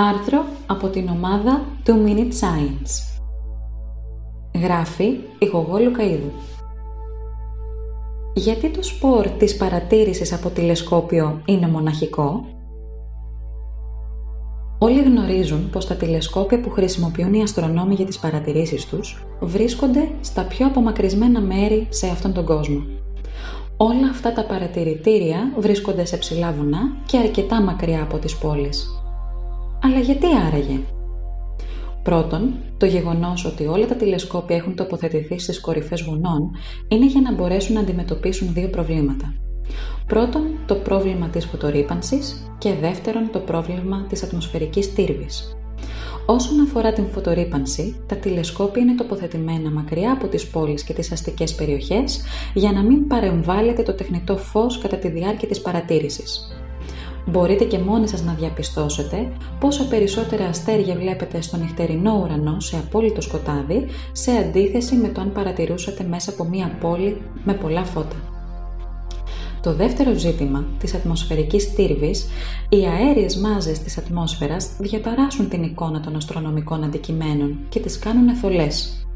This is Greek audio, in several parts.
Άρθρο από την ομάδα του Minute Science. Γράφει η Γογό Λουκαίδου. Γιατί το σπορ της παρατήρησης από τηλεσκόπιο είναι μοναχικό; Όλοι γνωρίζουν πως τα τηλεσκόπια που χρησιμοποιούν οι αστρονόμοι για τις παρατηρήσεις τους βρίσκονται στα πιο απομακρυσμένα μέρη σε αυτόν τον κόσμο. Όλα αυτά τα παρατηρητήρια βρίσκονται σε ψηλά βουνά και αρκετά μακριά από τις πόλεις. Αλλά γιατί άραγε; Πρώτον, το γεγονός ότι όλα τα τηλεσκόπια έχουν τοποθετηθεί στις κορυφές βουνών είναι για να μπορέσουν να αντιμετωπίσουν δύο προβλήματα. Πρώτον, το πρόβλημα της φωτορύπανσης και δεύτερον, το πρόβλημα της ατμοσφαιρικής τύρβης. Όσον αφορά την φωτορύπανση, τα τηλεσκόπια είναι τοποθετημένα μακριά από τις πόλεις και τις αστικές περιοχές για να μην παρεμβάλλεται το τεχνητό φως κατά τη διάρκεια της παρατήρησης μπορείτε και μόνοι σας να διαπιστώσετε πόσα περισσότερα αστέρια βλέπετε στο νυχτερινό ουρανό σε απόλυτο σκοτάδι σε αντίθεση με το αν παρατηρούσατε μέσα από μία πόλη με πολλά φώτα. Το δεύτερο ζήτημα της ατμοσφαιρικής τύρβης, οι αέριες μάζες της ατμόσφαιρας διαταράσσουν την εικόνα των αστρονομικών αντικειμένων και τις κάνουν εθολές.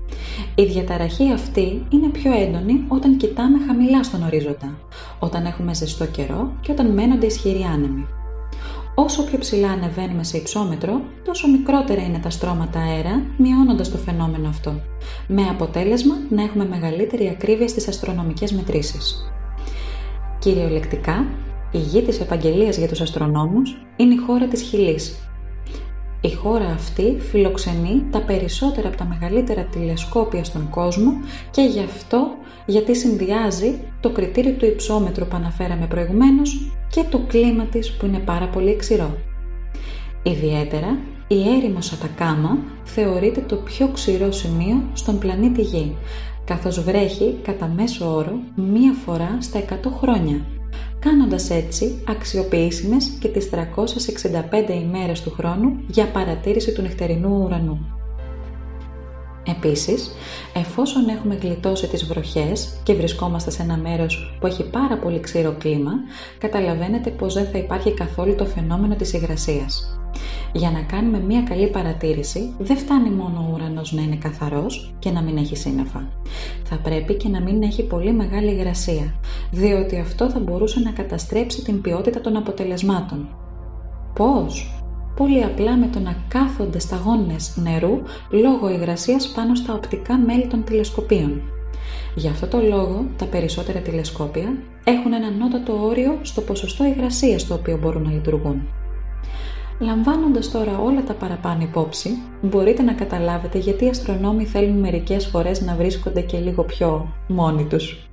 Η διαταραχή αυτή είναι πιο έντονη όταν κοιτάμε χαμηλά στον ορίζοντα, όταν έχουμε ζεστό καιρό και όταν μένονται ισχυροί άνεμοι. Όσο πιο ψηλά ανεβαίνουμε σε υψόμετρο, τόσο μικρότερα είναι τα στρώματα αέρα, μειώνοντας το φαινόμενο αυτό, με αποτέλεσμα να έχουμε μεγαλύτερη ακρίβεια στις αστρονομικές μετρήσεις. Κυριολεκτικά, η γη της επαγγελίας για τους αστρονόμους είναι η χώρα της Χιλής, η χώρα αυτή φιλοξενεί τα περισσότερα από τα μεγαλύτερα τηλεσκόπια στον κόσμο και γι' αυτό γιατί συνδυάζει το κριτήριο του υψόμετρου που αναφέραμε προηγουμένως και το κλίμα της που είναι πάρα πολύ ξηρό. Ιδιαίτερα, η έρημος Ατακάμα θεωρείται το πιο ξηρό σημείο στον πλανήτη Γη, καθώς βρέχει κατά μέσο όρο μία φορά στα 100 χρόνια κάνοντας έτσι αξιοποιήσιμες και τις 365 ημέρες του χρόνου για παρατήρηση του νυχτερινού ουρανού. Επίσης, εφόσον έχουμε γλιτώσει τις βροχές και βρισκόμαστε σε ένα μέρος που έχει πάρα πολύ ξηρό κλίμα, καταλαβαίνετε πως δεν θα υπάρχει καθόλου το φαινόμενο της υγρασίας. Για να κάνουμε μια καλή παρατήρηση, δεν φτάνει μόνο ο ουρανός να είναι καθαρός και να μην έχει σύννεφα. Θα πρέπει και να μην έχει πολύ μεγάλη υγρασία, διότι αυτό θα μπορούσε να καταστρέψει την ποιότητα των αποτελεσμάτων. Πώς; Πολύ απλά με το να κάθονται σταγόνες νερού λόγω υγρασίας πάνω στα οπτικά μέλη των τηλεσκοπίων. Γι' αυτό το λόγο τα περισσότερα τηλεσκόπια έχουν ένα νότατο όριο στο ποσοστό υγρασίας το οποίο μπορούν να λειτουργούν. Λαμβάνοντας τώρα όλα τα παραπάνω υπόψη, μπορείτε να καταλάβετε γιατί οι αστρονόμοι θέλουν μερικές φορές να βρίσκονται και λίγο πιο μόνοι τους.